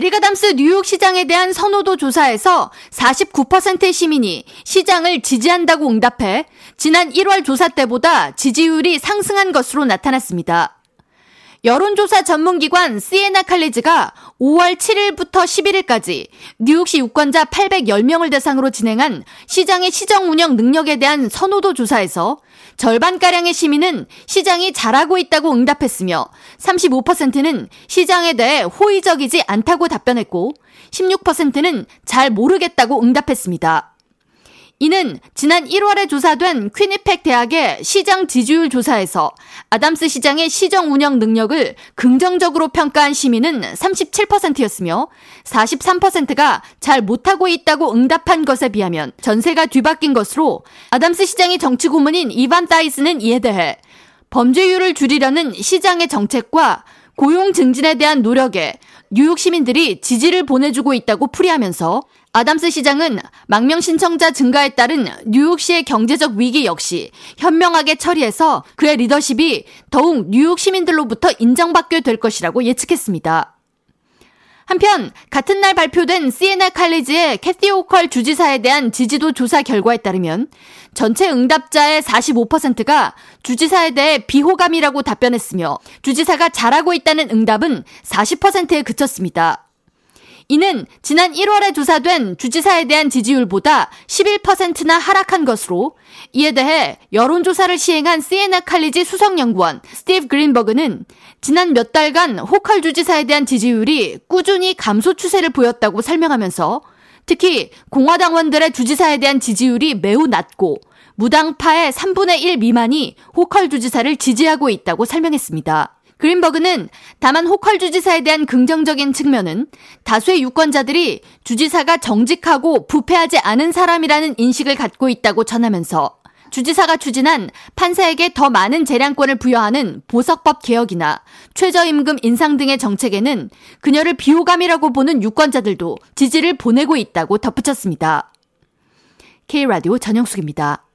에리가담스 뉴욕 시장에 대한 선호도 조사에서 49%의 시민이 시장을 지지한다고 응답해 지난 1월 조사 때보다 지지율이 상승한 것으로 나타났습니다. 여론조사 전문기관 시에나 칼리지가 5월 7일부터 11일까지 뉴욕시 유권자 810명을 대상으로 진행한 시장의 시정 운영 능력에 대한 선호도 조사에서 절반가량의 시민은 시장이 잘하고 있다고 응답했으며 35%는 시장에 대해 호의적이지 않다고 답변했고 16%는 잘 모르겠다고 응답했습니다. 이는 지난 1월에 조사된 퀴니팩 대학의 시장 지지율 조사에서 아담스 시장의 시정 운영 능력을 긍정적으로 평가한 시민은 37%였으며 43%가 잘 못하고 있다고 응답한 것에 비하면 전세가 뒤바뀐 것으로 아담스 시장의 정치 고문인 이반 다이스는 이에 대해 범죄율을 줄이려는 시장의 정책과 고용 증진에 대한 노력에 뉴욕 시민들이 지지를 보내주고 있다고 풀이하면서 아담스 시장은 망명 신청자 증가에 따른 뉴욕시의 경제적 위기 역시 현명하게 처리해서 그의 리더십이 더욱 뉴욕 시민들로부터 인정받게 될 것이라고 예측했습니다. 한편 같은 날 발표된 시에나 칼리지의 캐티 오컬 주지사에 대한 지지도 조사 결과에 따르면 전체 응답자의 45%가 주지사에 대해 비호감이라고 답변했으며 주지사가 잘하고 있다는 응답은 40%에 그쳤습니다. 이는 지난 1월에 조사된 주지사에 대한 지지율보다 11%나 하락한 것으로 이에 대해 여론조사를 시행한 시에나 칼리지 수석연구원 스티브 그린버그는 지난 몇 달간 호컬 주지사에 대한 지지율이 꾸준히 감소 추세를 보였다고 설명하면서 특히 공화당원들의 주지사에 대한 지지율이 매우 낮고 무당파의 3분의 1 미만이 호컬 주지사를 지지하고 있다고 설명했습니다. 그린버그는 다만 호컬 주지사에 대한 긍정적인 측면은 다수의 유권자들이 주지사가 정직하고 부패하지 않은 사람이라는 인식을 갖고 있다고 전하면서 주지사가 추진한 판사에게 더 많은 재량권을 부여하는 보석법 개혁이나 최저임금 인상 등의 정책에는 그녀를 비호감이라고 보는 유권자들도 지지를 보내고 있다고 덧붙였습니다. K라디오 전영숙입니다.